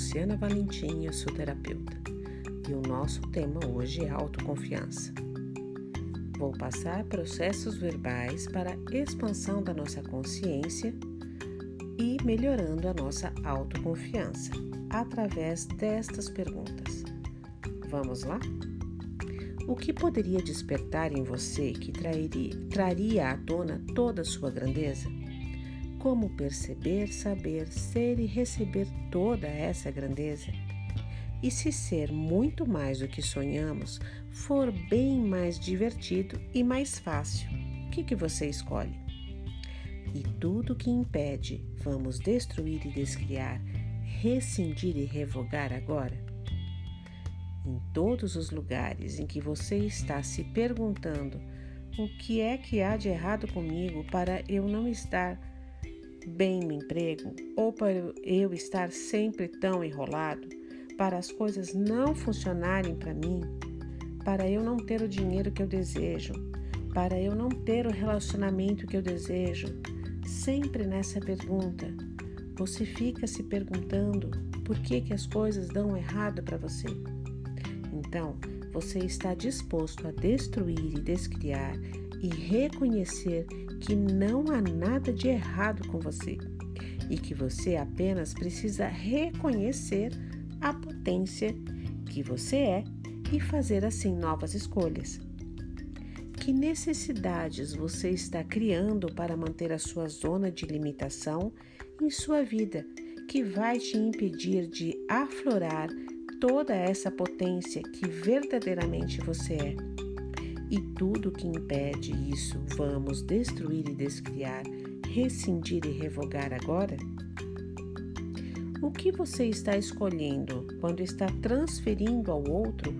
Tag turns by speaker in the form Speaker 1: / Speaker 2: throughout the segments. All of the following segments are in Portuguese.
Speaker 1: Luciana Valentim, eu sou terapeuta e o nosso tema hoje é autoconfiança. Vou passar processos verbais para expansão da nossa consciência e melhorando a nossa autoconfiança através destas perguntas. Vamos lá? O que poderia despertar em você que trairia, traria à tona toda a sua grandeza? Como perceber, saber, ser e receber toda essa grandeza? E se ser muito mais do que sonhamos for bem mais divertido e mais fácil, o que, que você escolhe? E tudo que impede, vamos destruir e descriar, rescindir e revogar agora? Em todos os lugares em que você está se perguntando o que é que há de errado comigo para eu não estar bem no emprego ou para eu estar sempre tão enrolado, para as coisas não funcionarem para mim, para eu não ter o dinheiro que eu desejo, para eu não ter o relacionamento que eu desejo. Sempre nessa pergunta, você fica se perguntando por que, que as coisas dão errado para você. Então, você está disposto a destruir e descriar e reconhecer que não há nada de errado com você e que você apenas precisa reconhecer a potência que você é e fazer assim novas escolhas. Que necessidades você está criando para manter a sua zona de limitação em sua vida que vai te impedir de aflorar toda essa potência que verdadeiramente você é? E tudo que impede isso, vamos destruir e descriar, rescindir e revogar agora? O que você está escolhendo quando está transferindo ao outro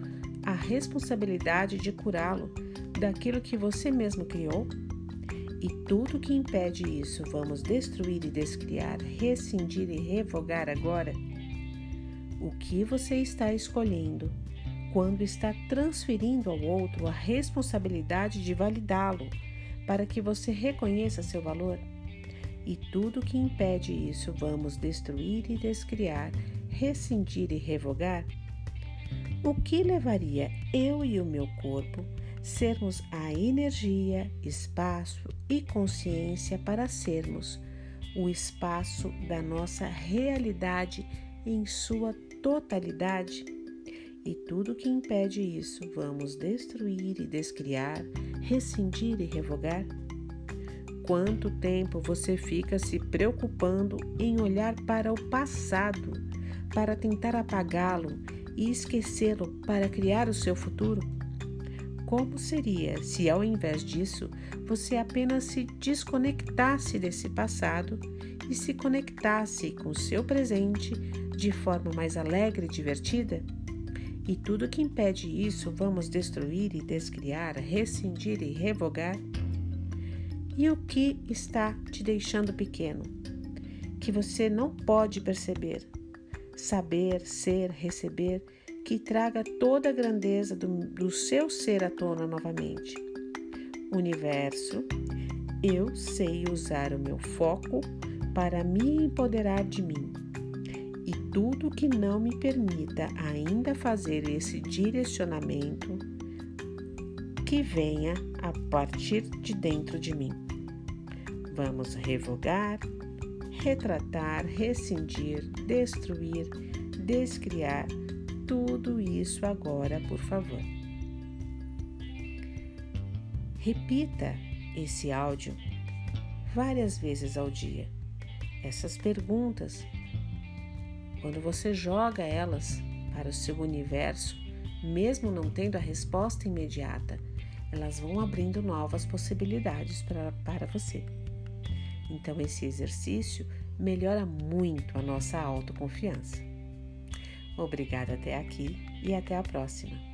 Speaker 1: a responsabilidade de curá-lo daquilo que você mesmo criou? E tudo que impede isso, vamos destruir e descriar, rescindir e revogar agora? O que você está escolhendo quando está transferindo ao outro a responsabilidade de validá-lo, para que você reconheça seu valor. E tudo que impede isso vamos destruir e descriar, rescindir e revogar? O que levaria eu e o meu corpo sermos a energia, espaço e consciência para sermos o espaço da nossa realidade em sua totalidade? E tudo que impede isso, vamos destruir e descriar, rescindir e revogar? Quanto tempo você fica se preocupando em olhar para o passado, para tentar apagá-lo e esquecê-lo para criar o seu futuro? Como seria se, ao invés disso, você apenas se desconectasse desse passado e se conectasse com o seu presente de forma mais alegre e divertida? E tudo que impede isso, vamos destruir e descriar, rescindir e revogar? E o que está te deixando pequeno? Que você não pode perceber, saber, ser, receber, que traga toda a grandeza do, do seu ser à tona novamente. Universo, eu sei usar o meu foco para me empoderar de mim e tudo que não me permita ainda fazer esse direcionamento que venha a partir de dentro de mim. Vamos revogar, retratar, rescindir, destruir, descriar tudo isso agora, por favor. Repita esse áudio várias vezes ao dia. Essas perguntas quando você joga elas para o seu universo, mesmo não tendo a resposta imediata, elas vão abrindo novas possibilidades para, para você. Então, esse exercício melhora muito a nossa autoconfiança. Obrigada até aqui e até a próxima.